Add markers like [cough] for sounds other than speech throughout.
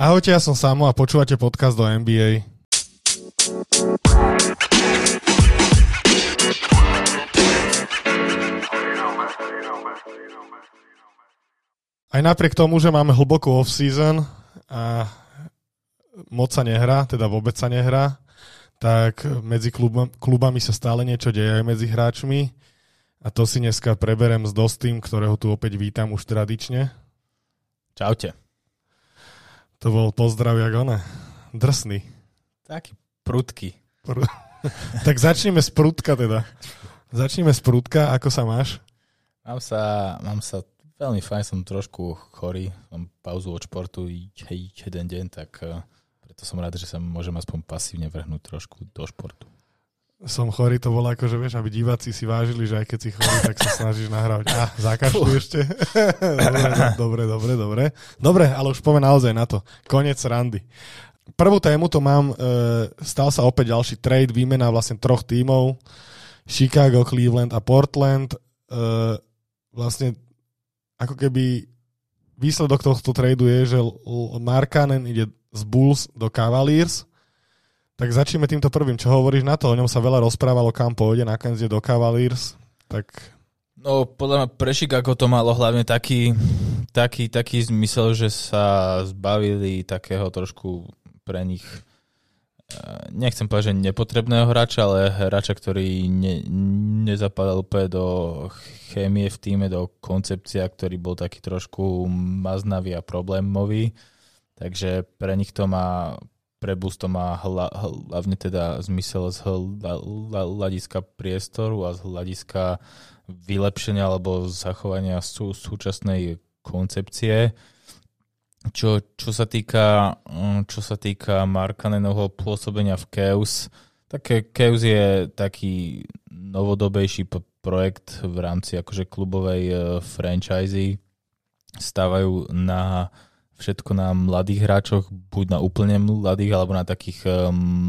Ahojte, ja som Samo a počúvate podcast do NBA. Aj napriek tomu, že máme hlbokú off-season a moc sa nehrá, teda vôbec sa nehrá, tak medzi klubami, sa stále niečo deje aj medzi hráčmi. A to si dneska preberem s Dostým, ktorého tu opäť vítam už tradične. Čaute. To bol pozdrav jak ona. Drsný. Taký prudký. Pr- [laughs] tak začneme z prudka teda. Začneme z prudka, ako sa máš? Mám sa, mám sa veľmi fajn, som trošku chorý, mám pauzu od športu jeden deň, tak uh, preto som rád, že sa môžem aspoň pasívne vrhnúť trošku do športu. Som chorý, to bolo ako, že vieš, aby diváci si vážili, že aj keď si chorý, tak sa snažíš nahrávať. A, zakašľuj ešte. [laughs] dobre, dobre, dobre. Dobre, ale už poďme naozaj na to. Konec randy. Prvú tému to mám, e, stal sa opäť ďalší trade, výmena vlastne troch tímov. Chicago, Cleveland a Portland. E, vlastne ako keby výsledok tohto tradu je, že Markanen ide z Bulls do Cavaliers tak začneme týmto prvým. Čo hovoríš na to? O ňom sa veľa rozprávalo, kam pôjde, nakoniec je do Cavaliers. Tak... No, podľa mňa pre Chicago to malo hlavne taký, taký, taký zmysel, že sa zbavili takého trošku pre nich eh, nechcem povedať, že nepotrebného hráča, ale hráča, ktorý ne, nezapadal úplne do chémie v týme, do koncepcia, ktorý bol taký trošku maznavý a problémový. Takže pre nich to má pre Bulls to má hla, hlavne teda zmysel z hľadiska priestoru a z hľadiska vylepšenia alebo zachovania sú, súčasnej koncepcie. Čo, čo, sa týka, mm, čo sa týka Markanenovho pôsobenia v Chaos, tak Chaos je taký novodobejší projekt v rámci akože klubovej uh, franchise. Stávajú na všetko na mladých hráčoch, buď na úplne mladých, alebo na takých eh,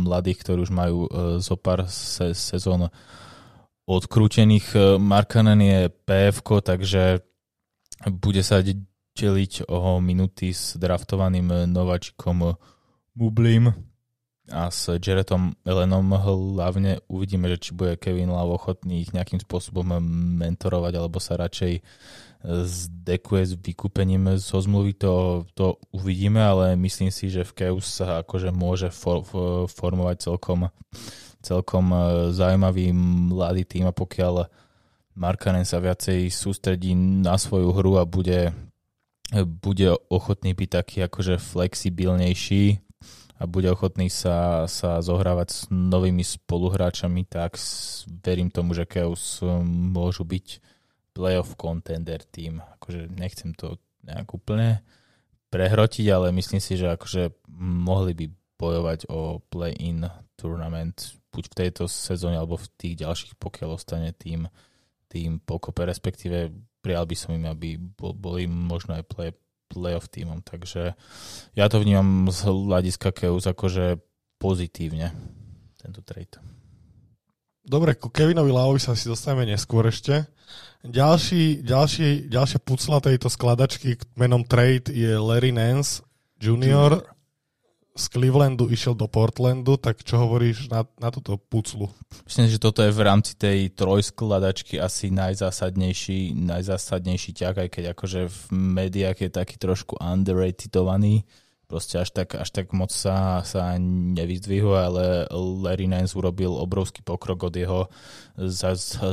mladých, ktorí už majú eh, zo pár se- sezón odkrútených. Eh, Markanen je pf takže bude sa deliť o minuty s draftovaným nováčikom Mublim a s Jaretom Elenom hlavne uvidíme, že či bude Kevin Love ochotný ich nejakým spôsobom mentorovať, alebo sa radšej zdekuje s vykúpením zo zmluvy, to, to uvidíme, ale myslím si, že v Keus sa akože môže for, formovať celkom, celkom e, zaujímavý mladý tým a pokiaľ Markanen sa viacej sústredí na svoju hru a bude, bude ochotný byť taký akože flexibilnejší a bude ochotný sa, sa zohrávať s novými spoluhráčami, tak verím tomu, že Keus môžu byť playoff contender tým. Akože nechcem to nejak úplne prehrotiť, ale myslím si, že akože mohli by bojovať o play-in tournament buď v tejto sezóne alebo v tých ďalších, pokiaľ ostane tým, tým pokope, respektíve prijal by som im, aby boli možno aj play, playoff týmom. Takže ja to vnímam z hľadiska Keus akože pozitívne, tento trade. Dobre, ku Kevinovi Lavovi sa si dostaneme neskôr ešte. Ďalší, ďalší, ďalšia pucla tejto skladačky menom Trade je Larry Nance Junior. Z Clevelandu išiel do Portlandu, tak čo hovoríš na, na túto puclu? Myslím, že toto je v rámci tej trojskladačky asi najzásadnejší, najzásadnejší ťah, aj keď akože v médiách je taký trošku underratedovaný proste až tak, až tak moc sa, sa nevyzdvihuje, ale Larry Nance urobil obrovský pokrok od jeho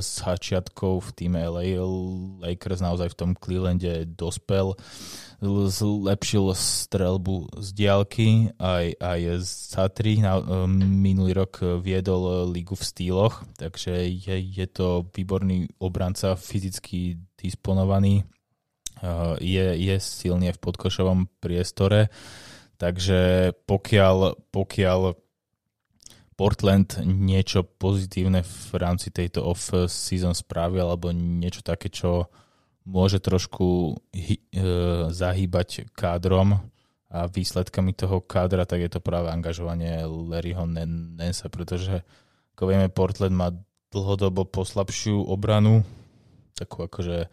začiatkov v týme LA. Lakers naozaj v tom Clevelande dospel, zlepšil strelbu z diálky, aj, aj za tri. Na, minulý rok viedol ligu v stýloch, takže je, je to výborný obranca, fyzicky disponovaný, je, je silne v podkošovom priestore. Takže pokiaľ, pokiaľ Portland niečo pozitívne v rámci tejto off-season správy alebo niečo také, čo môže trošku hy, e, zahýbať kádrom a výsledkami toho kádra, tak je to práve angažovanie Larryho Nansa, pretože ako vieme, Portland má dlhodobo poslabšiu obranu, takú akože e,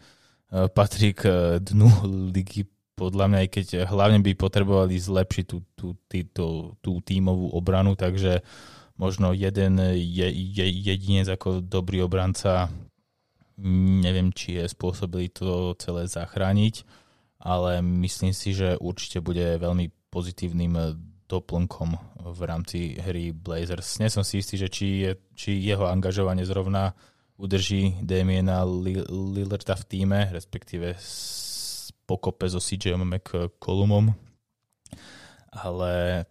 patrí k dnu ligy podľa mňa, aj keď hlavne by potrebovali zlepšiť tú, tú, tú, tú, tú tímovú obranu, takže možno jeden je, je, jedinec ako dobrý obranca neviem, či je spôsobili to celé zachrániť, ale myslím si, že určite bude veľmi pozitívnym doplnkom v rámci hry Blazers. Nie som si istý, že či, je, či jeho angažovanie zrovna udrží Damiena Lillarda v týme, respektíve pokope so CJ McCollumom. Ale,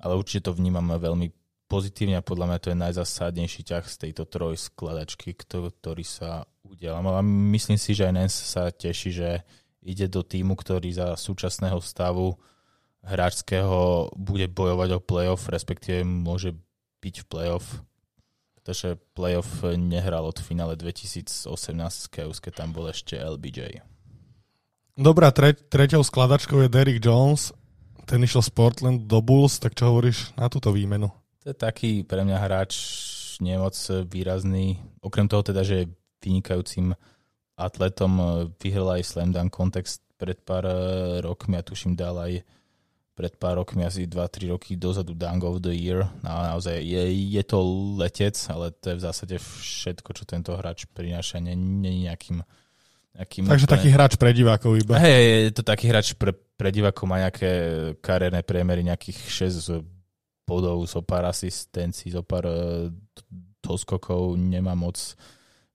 ale určite to vnímam veľmi pozitívne a podľa mňa to je najzásadnejší ťah z tejto trojskladačky, ktorý sa udial. A myslím si, že aj Nens sa teší, že ide do týmu, ktorý za súčasného stavu hráčského bude bojovať o playoff, respektíve môže byť v playoff pretože playoff nehral od finále 2018, keď tam bol ešte LBJ. Dobrá, tre- treťou skladačkou je Derrick Jones. Ten išiel z Portland do Bulls, tak čo hovoríš na túto výmenu? To je taký pre mňa hráč nemoc výrazný. Okrem toho teda, že je vynikajúcim atletom, vyhral aj Slam Dunk kontext pred pár rokmi a tuším dal aj pred pár rokmi, asi 2-3 roky dozadu Dunk of the Year. No, naozaj je, je to letec, ale to je v zásade všetko, čo tento hráč prináša. Je nejakým, nejakým... Takže taký hráč pre divákov iba. Hej, je to taký hráč pre, pre divákov, má nejaké kariérne priemery, nejakých 6 bodov, zo pár asistencií, zo pár e, doskokov, nemá moc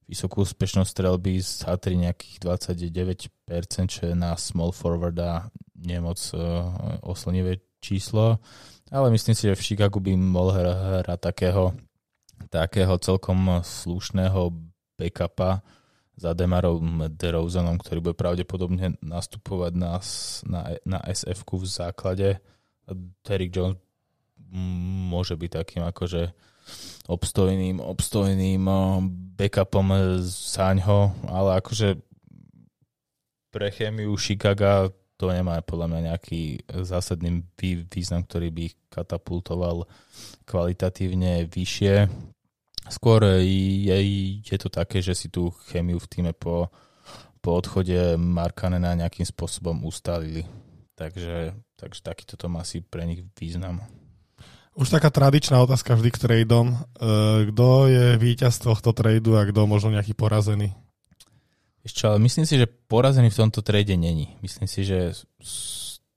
vysokú úspešnosť strelby, zatri nejakých 29%, čo je na small forwarda nie moc uh, oslnivé číslo, ale myslím si, že v Chicagu by mohol hrať takého, takého celkom slušného backupa za Demarom DeRozanom, ktorý bude pravdepodobne nastupovať na, na, na sf v základe. Derrick Jones môže byť takým akože obstojným, obstojným eh, backupom záňho, ale akože pre chemiu Chicago to nemá podľa mňa nejaký zásadný význam, ktorý by katapultoval kvalitatívne vyššie. Skôr je, je to také, že si tú chemiu v týme po, po odchode Markanena nejakým spôsobom ustalili. Takže, takže takýto to má asi pre nich význam. Už taká tradičná otázka vždy k tradeom. E, kto je víťaz tohto tradu a kto možno nejaký porazený? Ešte, ale myslím si, že porazený v tomto trade není. Myslím si, že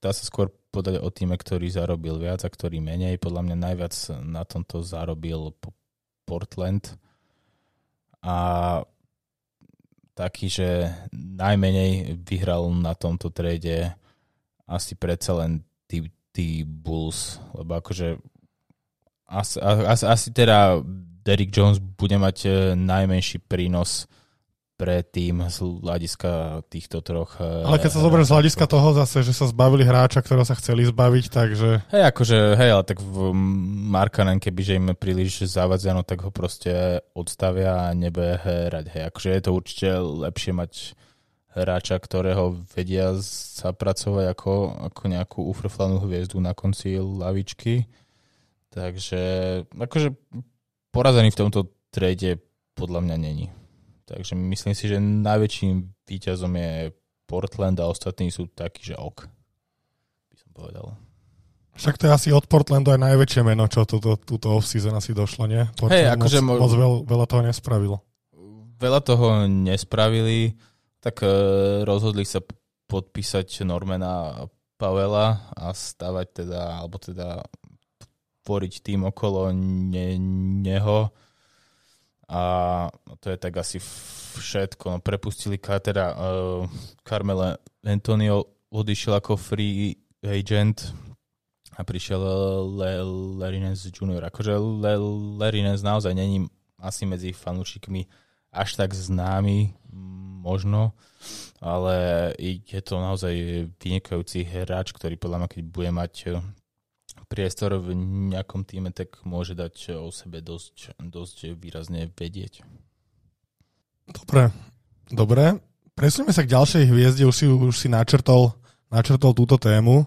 dá sa skôr podať o týme, ktorý zarobil viac a ktorý menej. Podľa mňa najviac na tomto zarobil Portland. A taký, že najmenej vyhral na tomto trade asi predsa len tí, tí Bulls, lebo akože asi, asi, asi teda Derrick Jones bude mať eh, najmenší prínos pre tým z hľadiska týchto troch... Eh, ale keď sa zoberie z hľadiska toho zase, že sa zbavili hráča, ktorého sa chceli zbaviť, takže... Hej, akože, hej, ale tak v Markanen, kebyže im príliš zavadzano, tak ho proste odstavia a nebude hrať. Hej, akože je to určite lepšie mať hráča, ktorého vedia zapracovať ako, ako nejakú ufrflanú hviezdu na konci lavičky. Takže, akože porazený v tomto trade podľa mňa není. Takže myslím si, že najväčším výťazom je Portland a ostatní sú takí, že ok. By som povedal. Však to je asi od Portlandu aj najväčšie meno, čo túto, túto off-season asi došlo, nie? Portland hey, akože moc, mo- moc veľ, veľa toho nespravilo. Veľa toho nespravili, tak uh, rozhodli sa podpísať Normana Pavela a stavať teda, alebo teda tvoriť tým okolo ne, neho a to je tak asi všetko. No, prepustili teda uh, Carmele Antonio odišiel ako free agent a prišiel Le, Larry Nance Jr. Akože Le, Larry naozaj není asi medzi fanúšikmi až tak známy možno, ale je to naozaj vynikajúci hráč, ktorý podľa mňa, keď bude mať priestor v nejakom týme, tak môže dať o sebe dosť, dosť výrazne vedieť. Dobre, dobre. Presunieme sa k ďalšej hviezde, už si, už si načrtol, načrtol túto tému. E,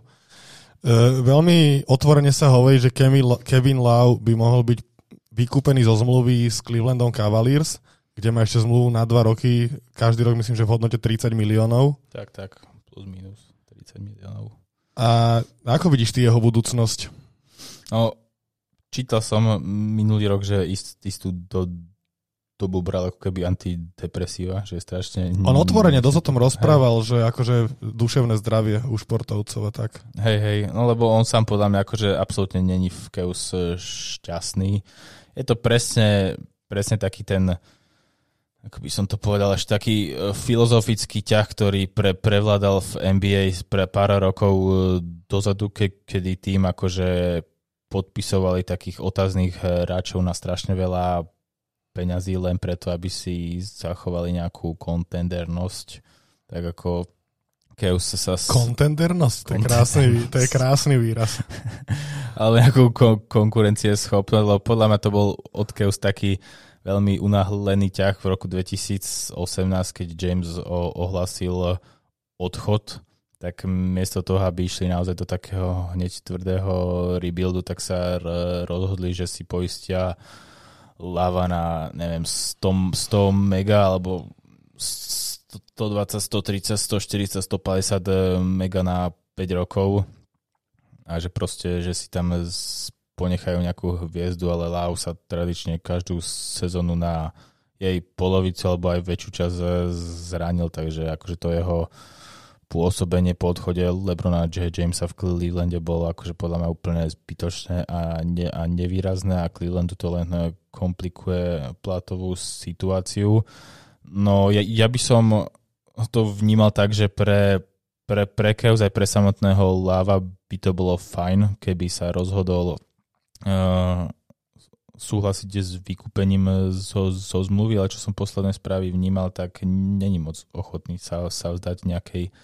veľmi otvorene sa hovorí, že Kevin, Love by mohol byť vykúpený zo zmluvy s Clevelandom Cavaliers, kde má ešte zmluvu na dva roky, každý rok myslím, že v hodnote 30 miliónov. Tak, tak, plus minus. 40 miliónov. A ako vidíš ty jeho budúcnosť? No, čítal som minulý rok, že ist, istú do, dobu bral ako keby antidepresíva, že je strašne... On otvorene dosť o tom rozprával, hej. že akože duševné zdravie u športovcov a tak. Hej, hej, no lebo on sám podľa mňa akože absolútne není v Keus šťastný. Je to presne, presne taký ten, ako by som to povedal, až taký e, filozofický ťah, ktorý pre, prevládal v NBA pre pár rokov e, dozadu, ke, kedy tým akože podpisovali takých otáznych hráčov na strašne veľa peňazí len preto, aby si zachovali nejakú kontendernosť, tak ako Keus sa... Kontendernosť? To je krásny, to je [laughs] krásny výraz. Ale nejakú ko- konkurencie schopnosť, lebo podľa mňa to bol od Keus taký veľmi unáhlený ťah v roku 2018, keď James ohlasil odchod, tak miesto toho, aby išli naozaj do takého hneď tvrdého rebuildu, tak sa rozhodli, že si poistia lava na, neviem, 100, 100 mega alebo 120, 130, 140, 150 mega na 5 rokov. A že proste, že si tam ponechajú nejakú hviezdu, ale Lau sa tradične každú sezónu na jej polovicu alebo aj väčšiu časť zranil, takže akože to jeho pôsobenie po odchode Lebrona. Jamesa v Clevelande bolo akože podľa mňa úplne zbytočné a, ne, a nevýrazné a Clevelandu to len komplikuje platovú situáciu. No ja, ja by som to vnímal tak, že pre, pre, pre Chaos aj pre samotného Lava by to bolo fajn, keby sa rozhodol súhlasiť s vykúpením zo, zo zmluvy, ale čo som posledné správy vnímal, tak není moc ochotný sa, sa vzdať nejakej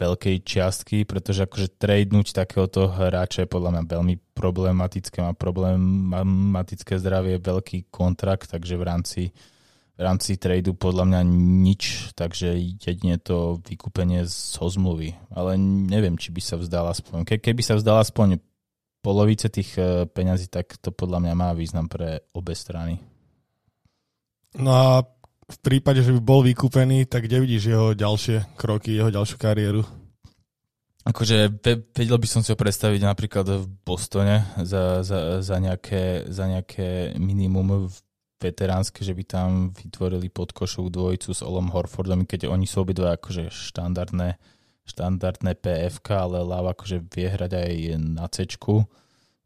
veľkej čiastky, pretože akože tradenúť takéhoto hráča je podľa mňa veľmi problematické, má problematické zdravie, veľký kontrakt, takže v rámci, v rámci tradu podľa mňa nič, takže jedine to vykúpenie zo zmluvy. Ale neviem, či by sa vzdal aspoň, ke, keby sa vzdal aspoň polovice tých e, peňazí, tak to podľa mňa má význam pre obe strany. No a v prípade, že by bol vykúpený, tak kde vidíš jeho ďalšie kroky, jeho ďalšiu kariéru? Akože vedel by som si ho predstaviť napríklad v Bostone za, za, za, nejaké, za nejaké minimum veteránske, že by tam vytvorili podkošovú dvojicu s Olom Horfordom, keď oni sú obidva akože štandardné, štandardné PFK, ale Lav akože vie hrať aj na C.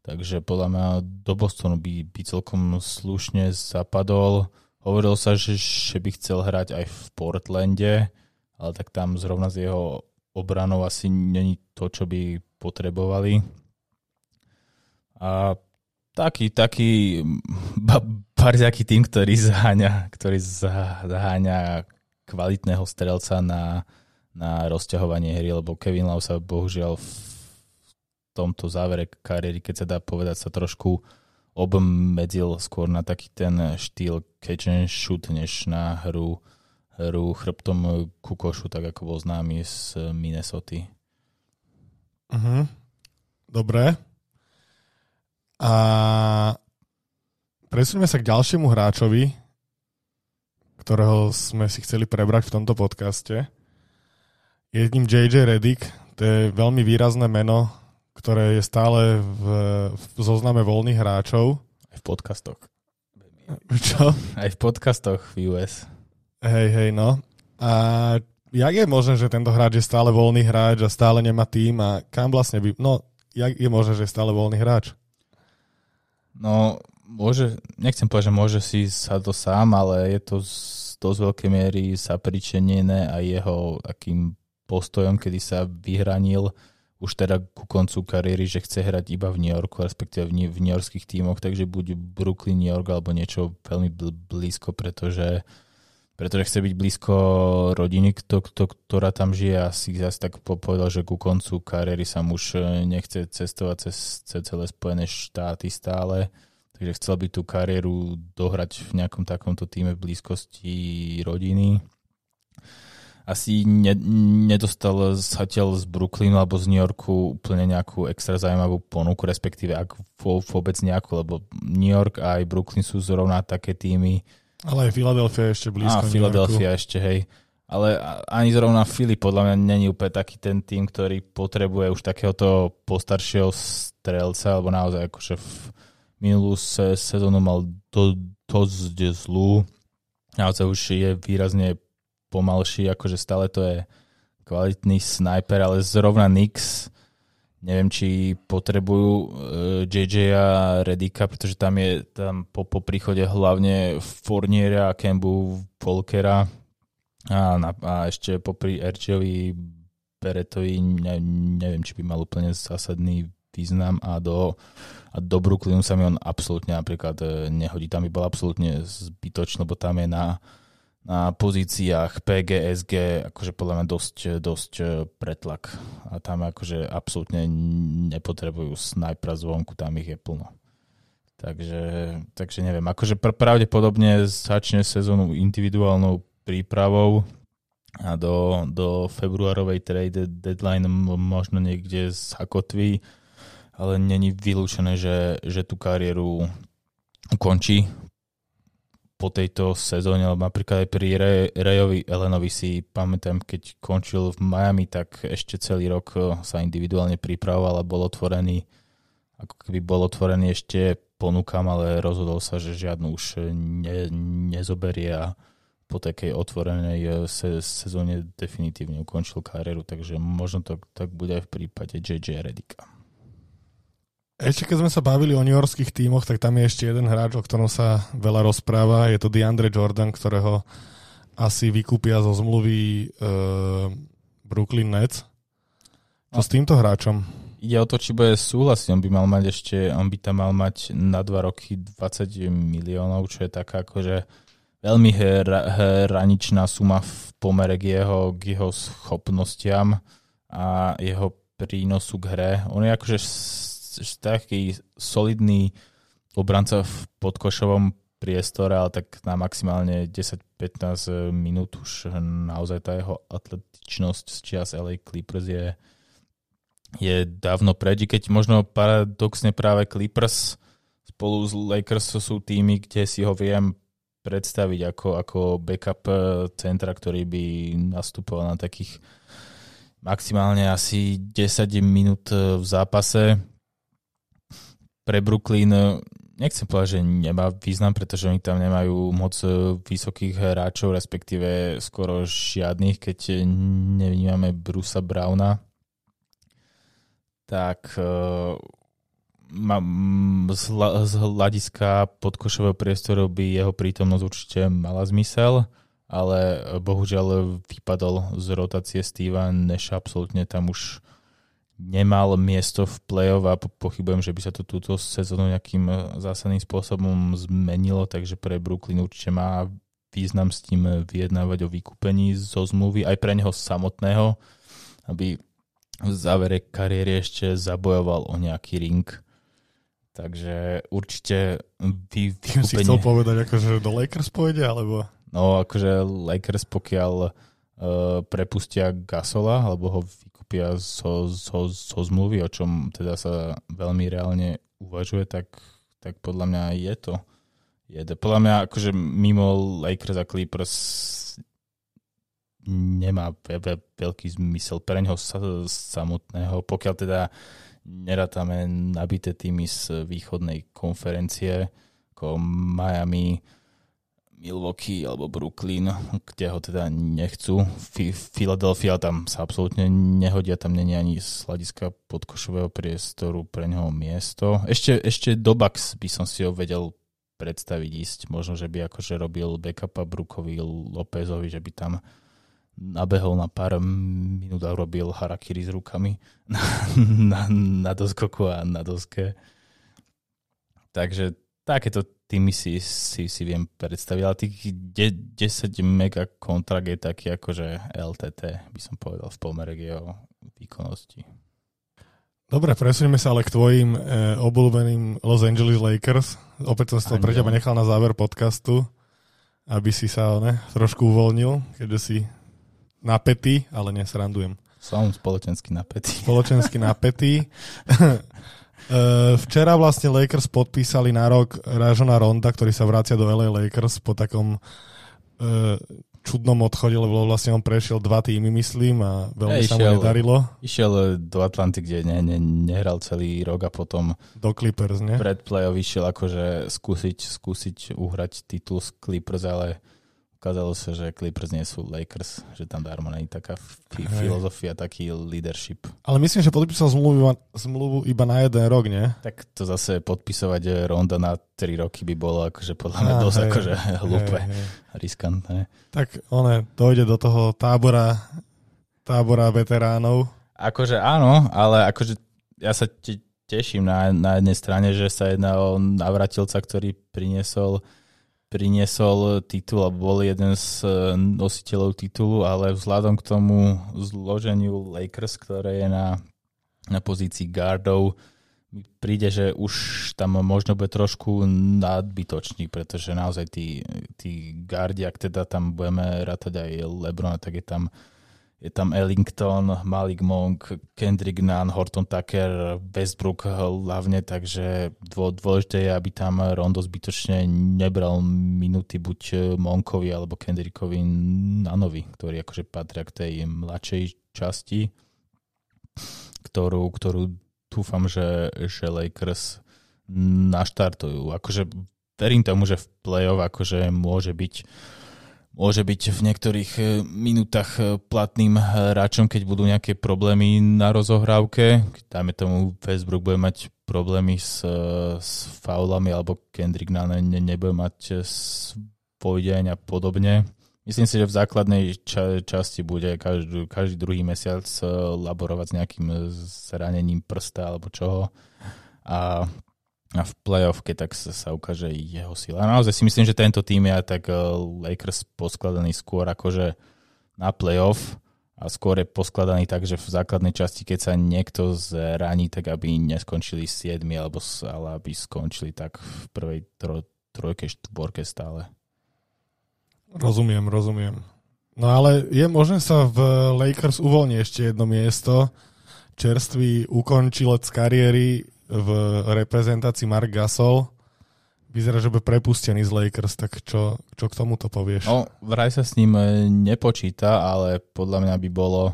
Takže podľa mňa do Bostonu by, by celkom slušne zapadol. Hovoril sa, že, že by chcel hrať aj v Portlande, ale tak tam zrovna z jeho obranou asi není to, čo by potrebovali. A taký, taký barziaký tým, ktorý zaháňa, ktorý zaháňa kvalitného strelca na, na rozťahovanie hry, lebo Kevin Love sa bohužiaľ v tomto závere kariéry, keď sa dá povedať, sa trošku obmedzil skôr na taký ten štýl catch and shoot, než na hru, hru chrbtom ku košu, tak ako bol známy z Minnesota. Uh-huh. Dobre. A presuneme sa k ďalšiemu hráčovi, ktorého sme si chceli prebrať v tomto podcaste. Je ním JJ Redick, to je veľmi výrazné meno ktoré je stále v, v zozname voľných hráčov. Aj v podcastoch. Čo? Aj v podcastoch v US. Hej, hej, no. A jak je možné, že tento hráč je stále voľný hráč a stále nemá tým a kam vlastne by... No, jak je možné, že je stále voľný hráč? No, môže, nechcem povedať, že môže si sa to sám, ale je to z dosť veľkej miery sa pričenené aj jeho takým postojom, kedy sa vyhranil už teda ku koncu kariéry, že chce hrať iba v New Yorku, respektíve v, v New Yorkských tímoch, takže buď Brooklyn, New York alebo niečo veľmi blízko, pretože, pretože chce byť blízko rodiny, kto, kto, ktorá tam žije. A si zase tak povedal, že ku koncu kariéry sa už e, nechce cestovať cez, cez celé Spojené štáty stále, takže chcel by tú kariéru dohrať v nejakom takomto týme blízkosti rodiny asi ne, nedostal zatiaľ z Brooklynu alebo z New Yorku úplne nejakú extra zaujímavú ponuku, respektíve ak vôbec nejakú, lebo New York a aj Brooklyn sú zrovna také týmy. Ale aj Philadelphia ešte blízko. A Philadelphia ešte, hej. ale ani zrovna Filip podľa mňa není úplne taký ten tým, ktorý potrebuje už takéhoto postaršieho strelca, alebo naozaj akože v minulú sezónu mal dosť zlú. Naozaj už je výrazne pomalší, akože stále to je kvalitný sniper, ale zrovna Nix neviem, či potrebujú uh, e, JJ a Redika, pretože tam je tam po, po príchode hlavne Fourniera a Kembu Volkera a, na, a ešte popri Erčovi Beretovi ne, neviem, či by mal úplne zásadný význam a do, a do Brooklynu sa mi on absolútne napríklad e, nehodí. Tam by bol absolútne zbytočný, lebo tam je na na pozíciách PGSG akože podľa mňa dosť, dosť e, pretlak a tam akože absolútne nepotrebujú snajpera zvonku, tam ich je plno. Takže, takže neviem, akože pr- pravdepodobne začne sezónu individuálnou prípravou a do, do februárovej trade deadline možno niekde zakotví, ale není vylúčené, že, že tú kariéru ukončí po tejto sezóne, lebo napríklad aj pri Ray, Rayovi Elenovi si pamätám, keď končil v Miami, tak ešte celý rok eh, sa individuálne pripravoval a bol otvorený, ako keby bol otvorený ešte ponúkam, ale rozhodol sa, že žiadnu už ne, nezoberie a po takej otvorenej eh, se, sezóne definitívne ukončil kariéru, takže možno to tak bude aj v prípade JJ Redika. Ešte keď sme sa bavili o New Yorkských tímoch, tak tam je ešte jeden hráč, o ktorom sa veľa rozpráva. Je to DeAndre Jordan, ktorého asi vykúpia zo zmluvy uh, Brooklyn Nets. Čo no. s týmto hráčom? Ide o to, či bude súhlasiť. On by mal mať ešte, on by tam mal mať na dva roky 20 miliónov, čo je taká akože veľmi hraničná suma v pomere k jeho, k jeho schopnostiam a jeho prínosu k hre. On je akože taký solidný obranca v podkošovom priestore, ale tak na maximálne 10-15 minút už naozaj tá jeho atletičnosť z čias LA Clippers je, je dávno preč, keď možno paradoxne práve Clippers spolu s Lakers sú týmy, kde si ho viem predstaviť ako, ako backup centra, ktorý by nastupoval na takých maximálne asi 10 minút v zápase pre Brooklyn e, nechcem povedať, že nemá význam, pretože oni tam nemajú moc e, vysokých hráčov, respektíve skoro žiadnych, keď nevnímame Brusa Browna. Tak e, z hľadiska podkošového priestoru by jeho prítomnosť určite mala zmysel, ale bohužiaľ vypadol z rotácie Steva Neša, absolútne tam už nemal miesto v play-off a pochybujem, že by sa to túto sezónu nejakým e, zásadným spôsobom zmenilo, takže pre Brooklyn určite má význam s tým vyjednávať o vykúpení zo zmluvy aj pre neho samotného, aby v závere kariéry ešte zabojoval o nejaký ring. Takže určite vy, vykúpenie... si chcel povedať, akože do Lakers pôjde, alebo... No, akože Lakers, pokiaľ uh, prepustia Gasola, alebo ho vykúpia zo, zo, zo zmluvy, o čom teda sa veľmi reálne uvažuje, tak, tak podľa mňa je to. Je to. Podľa mňa akože mimo Lakers a Clippers nemá veľký zmysel pre neho samotného, pokiaľ teda nerátame nabité týmy z východnej konferencie, ako Miami, Milwaukee alebo Brooklyn, kde ho teda nechcú. Philadelphia tam sa absolútne nehodia, tam není ani z hľadiska podkošového priestoru pre neho miesto. Ešte, ešte do Bucks by som si ho vedel predstaviť ísť. Možno, že by akože robil backupa Brookovi Lópezovi, že by tam nabehol na pár minút a robil harakiri s rukami [laughs] na, na, na doskoku a na doske. Takže takéto tými si, si, si viem predstaviť, ale tých 10 mega kontrakt je taký akože LTT, by som povedal, v pomere jeho výkonnosti. Dobre, presunieme sa ale k tvojim e, obľúbeným Los Angeles Lakers. Opäť som si to pre teba nechal na záver podcastu, aby si sa ne, trošku uvoľnil, keďže si napätý, ale nesrandujem. Som spoločensky napätý. Spoločensky [laughs] napätý. [laughs] Uh, včera vlastne Lakers podpísali na rok Rajona Ronda, ktorý sa vracia do LA Lakers po takom uh, čudnom odchode, lebo vlastne on prešiel dva týmy, myslím, a veľmi Ja, sa mu nedarilo. Išiel do Atlanty, kde ne, ne, nehral celý rok a potom Do Clippers, nie? pred play-off išiel akože skúsiť, skúsiť uhrať titul z Clippers, ale ukázalo sa, že Clippers nie sú Lakers, že tam darmo není taká fi- filozofia, taký leadership. Ale myslím, že podpísal zmluvu, iba- zmluvu iba na jeden rok, nie? Tak to zase podpisovať eh, Ronda na 3 roky by bolo akože podľa mňa dosť hej, akože hlúpe, riskantné. Tak one, dojde do toho tábora, tábora veteránov. Akože áno, ale akože ja sa te, teším na, na jednej strane, že sa jedná o navratilca, ktorý priniesol priniesol titul a bol jeden z eh, nositeľov titulu, ale vzhľadom k tomu zloženiu Lakers, ktoré je na, na pozícii guardov, príde, že už tam možno bude trošku nadbytočný, pretože naozaj tí, tí guardi, ak teda tam budeme rátať aj Lebrona, tak je tam je tam Ellington, Malik Monk, Kendrick Nunn, Horton Tucker, Westbrook hlavne, takže dô, dôležité je, aby tam Rondo zbytočne nebral minuty buď Monkovi alebo Kendrickovi Nunnovi, ktorí akože patria k tej mladšej časti, ktorú, ktorú dúfam, že, že Lakers naštartujú. Akože verím tomu, že v play-off akože môže byť môže byť v niektorých e, minútach e, platným hráčom, keď budú nejaké problémy na rozohrávke. Dajme tomu, Westbrook bude mať problémy s, e, s faulami, alebo Kendrick Nunn ne, nebude mať svoj deň a podobne. Myslím si, že v základnej ča- časti bude každý, každý druhý mesiac e, laborovať s nejakým zranením prsta alebo čoho. A a v playoffke tak sa, sa ukáže jeho sila. Naozaj si myslím, že tento tým je tak uh, Lakers poskladaný skôr akože na playoff a skôr je poskladaný tak, že v základnej časti, keď sa niekto zraní, tak aby neskončili 7 alebo ale aby skončili tak v prvej tro, trojke, štvorke stále. Rozumiem, rozumiem. No ale je možné sa v Lakers uvoľní ešte jedno miesto. Čerstvý ukončilec kariéry v reprezentácii Mark Gasol. Vyzerá, že bude prepustený z Lakers, tak čo, čo k tomuto povieš? No, vraj sa s ním e, nepočíta, ale podľa mňa by bolo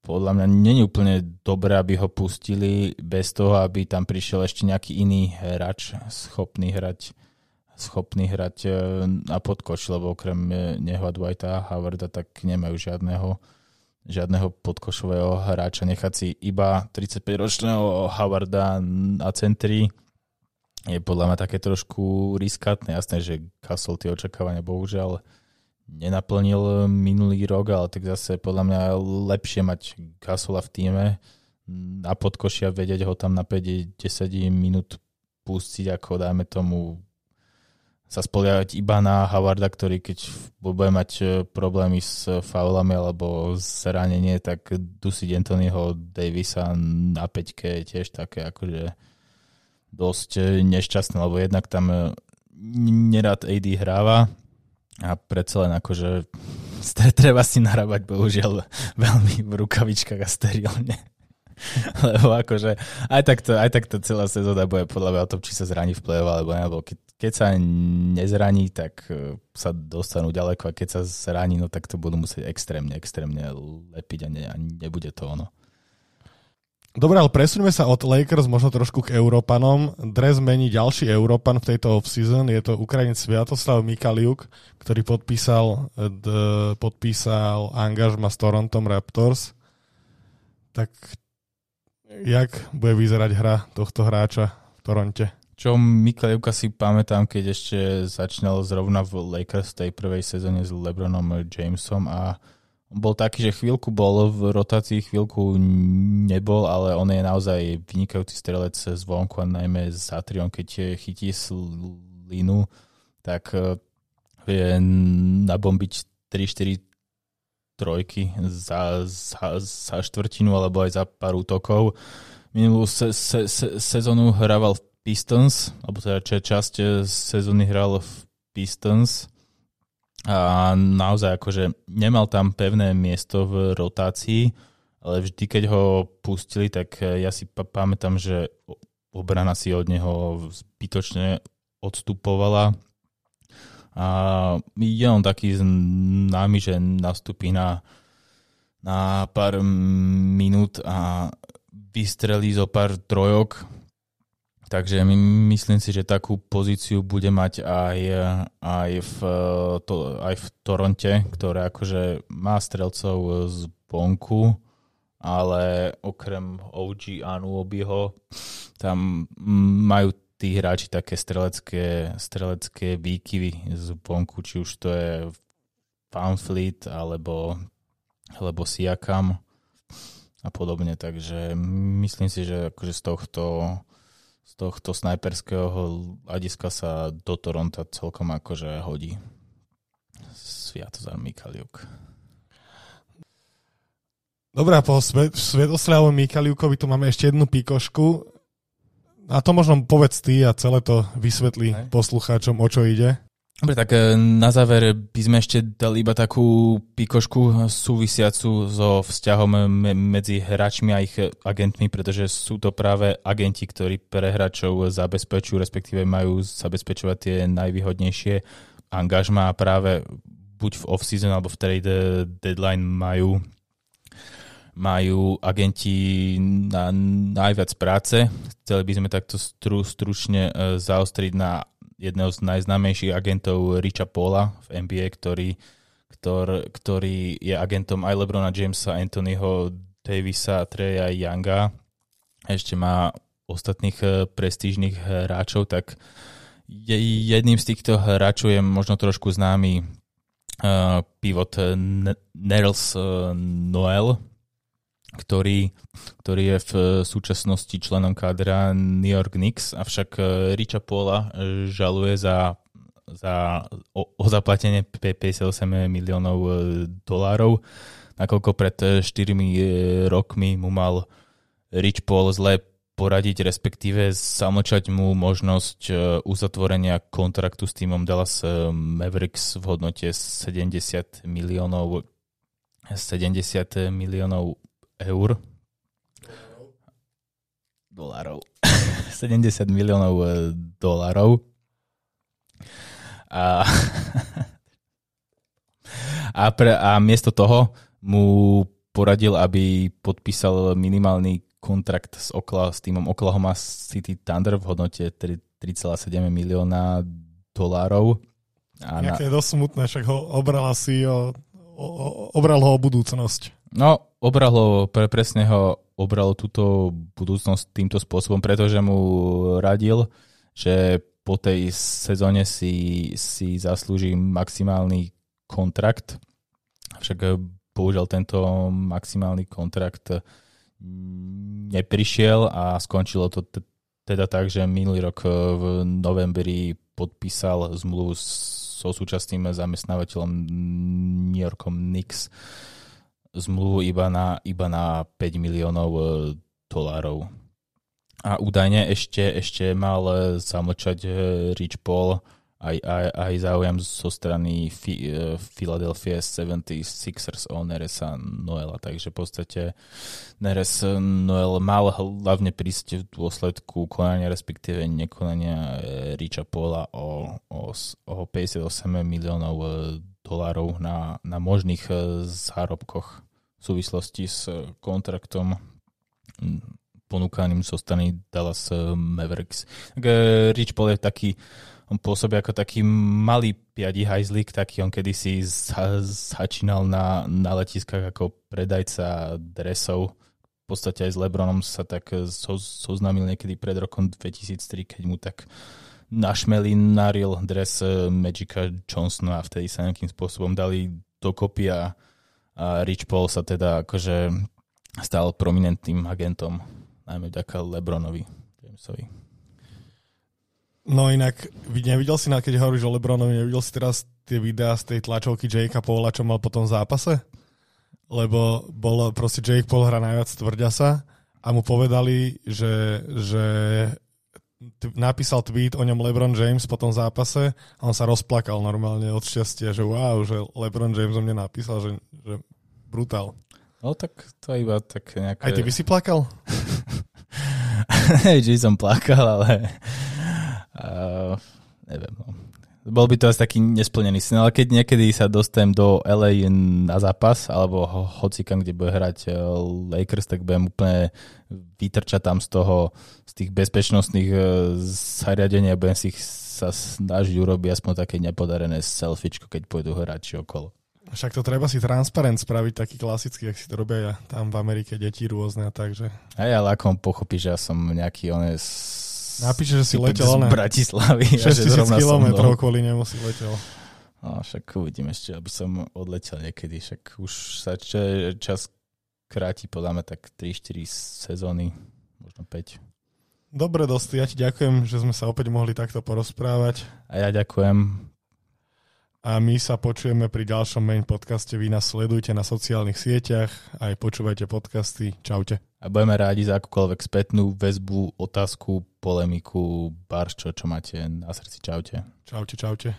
podľa mňa není úplne dobré, aby ho pustili bez toho, aby tam prišiel ešte nejaký iný hráč schopný hrať schopný hrať e, na podkoč, lebo okrem e, neho a Dwighta a Howarda tak nemajú žiadneho žiadneho podkošového hráča. Nechať si iba 35-ročného Howarda na centri je podľa mňa také trošku riskantné. Jasné, že Castle tie očakávania bohužiaľ nenaplnil minulý rok, ale tak zase podľa mňa lepšie mať Castle v týme na podkošia vedieť ho tam na 5-10 minút pustiť, ako dajme tomu sa spoliehať iba na Howarda, ktorý keď bude mať e, problémy s faulami alebo zranenie, tak dusiť Anthonyho Davisa na peťke je tiež také akože dosť e, nešťastné, lebo jednak tam e, nerad AD hráva a predsa len akože [laughs] treba si narábať bohužiaľ veľmi v rukavičkách a sterilne. [laughs] Lebo akože aj takto, aj takto celá sezóna bude podľa mňa o tom, či sa zraní v play alebo ne, lebo keď, keď sa nezraní, tak e, sa dostanú ďaleko a keď sa zraní, no tak to budú musieť extrémne, extrémne lepiť a, ne, a nebude to ono. Dobre, ale presuňme sa od Lakers možno trošku k Európanom. Dres mení ďalší Európan v tejto off-season. Je to Ukrajinec Sviatoslav Mikaliuk, ktorý podpísal, d, podpísal angažma s Torontom Raptors. Tak jak bude vyzerať hra tohto hráča v Toronte? Čo Mikalevka si pamätám, keď ešte začínal zrovna v Lakers tej prvej sezóne s LeBronom Jamesom a bol taký, že chvíľku bol v rotácii, chvíľku nebol, ale on je naozaj vynikajúci strelec zvonku a najmä z Atrion, keď chytí slinu, tak eh, vie nabombiť 3-4 trojky za, za, za štvrtinu alebo aj za pár útokov. Minulú se, se, se, sezónu hrával v Pistons, alebo teda časť eh, sezóny hral v Pistons. A naozaj akože nemal tam pevné miesto v rotácii, ale vždy, keď ho pustili, tak eh, ja si pa- pamätám, že obrana si od neho zbytočne odstupovala. A je on taký známy, že nastúpi na, na pár minút a vystrelí zo pár trojok, takže myslím si, že takú pozíciu bude mať aj, aj, v, to, aj v Toronte, ktoré akože má strelcov z bonku, ale okrem OG Anuobiho tam majú tí hráči také strelecké, strelecké výkyvy z vonku, či už to je Fanfleet alebo, alebo Siakam a podobne, takže myslím si, že akože z tohto z tohto snajperského hľadiska sa do Toronto celkom akože hodí Sviatozar Mikaliuk. Dobre, a po Sviatoslavom Mikaliukovi tu máme ešte jednu pikošku. A to možno povedz ty a celé to vysvetlí poslucháčom, o čo ide. Dobre, tak e, na záver by sme ešte dali iba takú pikošku súvisiacu so vzťahom medzi hráčmi a ich agentmi, pretože sú to práve agenti, ktorí pre hráčov zabezpečujú, respektíve majú zabezpečovať tie najvýhodnejšie angažma a práve buď v off-season alebo v trade deadline majú majú agenti na najviac práce. Chceli by sme takto stru, stručne e, zaostriť na jedného z najznámejších agentov Richa Paula v NBA, ktorý, ktor, ktorý je agentom aj Lebrona Jamesa, Anthonyho Davisa, Treya Younga. Ešte má ostatných e, prestížnych hráčov, tak jedným z týchto hráčov je možno trošku známy uh, pivot Nels Noel, ktorý, ktorý je v súčasnosti členom kádra New York Knicks, avšak eh, Richa Paula eh, žaluje za, za o, o zaplatenie 58 miliónov eh, dolárov, nakoľko pred 4 rokmi mu mal Rich Paul zle poradiť, respektíve zamlčať mu možnosť uzatvorenia kontraktu s týmom Dallas Mavericks v hodnote 70 miliónov 70 miliónov eur. Dolárov. [laughs] 70 miliónov e, dolárov. A, [laughs] a, pre, a miesto toho mu poradil, aby podpísal minimálny kontrakt s, Okla, s týmom Oklahoma City Thunder v hodnote 3,7 milióna dolárov. A na... dosť smutné, však ho obrala si o, o, obral ho o budúcnosť. No, obralo, pre, presne ho obralo túto budúcnosť týmto spôsobom, pretože mu radil, že po tej sezóne si, si zaslúži maximálny kontrakt. Však eh, bohužiaľ tento maximálny kontrakt neprišiel a skončilo to t- teda tak, že minulý rok eh, v novembri podpísal zmluvu so súčasným zamestnávateľom New Yorkom Knicks zmluvu iba na, iba na 5 miliónov e, dolárov. A údajne ešte, ešte mal e, zamlčať e, Rich Paul aj, aj, aj záujem zo strany Fi, Philadelphia 76ers o Neresa Noela. Takže v podstate Neres Noel mal hlavne prísť v dôsledku konania, respektíve nekonania Richa Paula o, o, o 58 miliónov dolárov na, na možných e, zárobkoch v súvislosti s kontraktom ponúkaným zo strany Dallas e, Mavericks. Tak e, Rich Paul je taký, on pôsobí ako taký malý piadi hajzlik, taký on kedysi začínal na, na letiskách ako predajca dresov. V podstate aj s Lebronom sa tak so, zoznámil niekedy pred rokom 2003, keď mu tak našmeli naril dres eh, Magica Johnsona a vtedy sa nejakým spôsobom dali dokopy a, a Rich Paul sa teda akože stal prominentným agentom, najmä vďaka Lebronovi Jamesovi. No inak, nevidel si, keď hovoríš o Lebronovi, nevidel si teraz tie videá z tej tlačovky Jakea Paula, čo mal potom v zápase? Lebo bol proste Jake Paul hra najviac tvrdia sa a mu povedali, že, že napísal tweet o ňom LeBron James po tom zápase a on sa rozplakal normálne od šťastia, že wow, že LeBron James o mne napísal, že, že brutál. No tak to iba tak nejaké... Aj ty by si plakal? [laughs] Hej, že som plakal, ale uh, neviem. No. Bol by to asi taký nesplnený sen, ale keď niekedy sa dostanem do LA na zápas, alebo ho, hocikam, kde bude hrať eh, Lakers, tak budem úplne vytrčať tam z toho, z tých bezpečnostných eh, zariadení a budem si ich sa snažiť urobiť aspoň také nepodarené selfiečko, keď pôjdu hráči okolo. Však to treba si transparent spraviť, taký klasický, ak si to robia ja, tam v Amerike deti rôzne a takže. Aj, ale ako on pochopí, že ja som nejaký on Napíše, že si letel z Bratislavy. 6000 kilometrov kvôli nemu si letel. No, však uvidím ešte, aby som odletel niekedy. Však už sa čas kráti, podáme tak 3-4 sezóny, možno 5. Dobre, dosti, ja ti ďakujem, že sme sa opäť mohli takto porozprávať. A ja ďakujem. A my sa počujeme pri ďalšom main podcaste. Vy nás sledujte na sociálnych sieťach, aj počúvajte podcasty. Čaute a budeme rádi za akúkoľvek spätnú väzbu, otázku, polemiku, barš, čo, čo máte na srdci. Čaute. Čaute, čaute.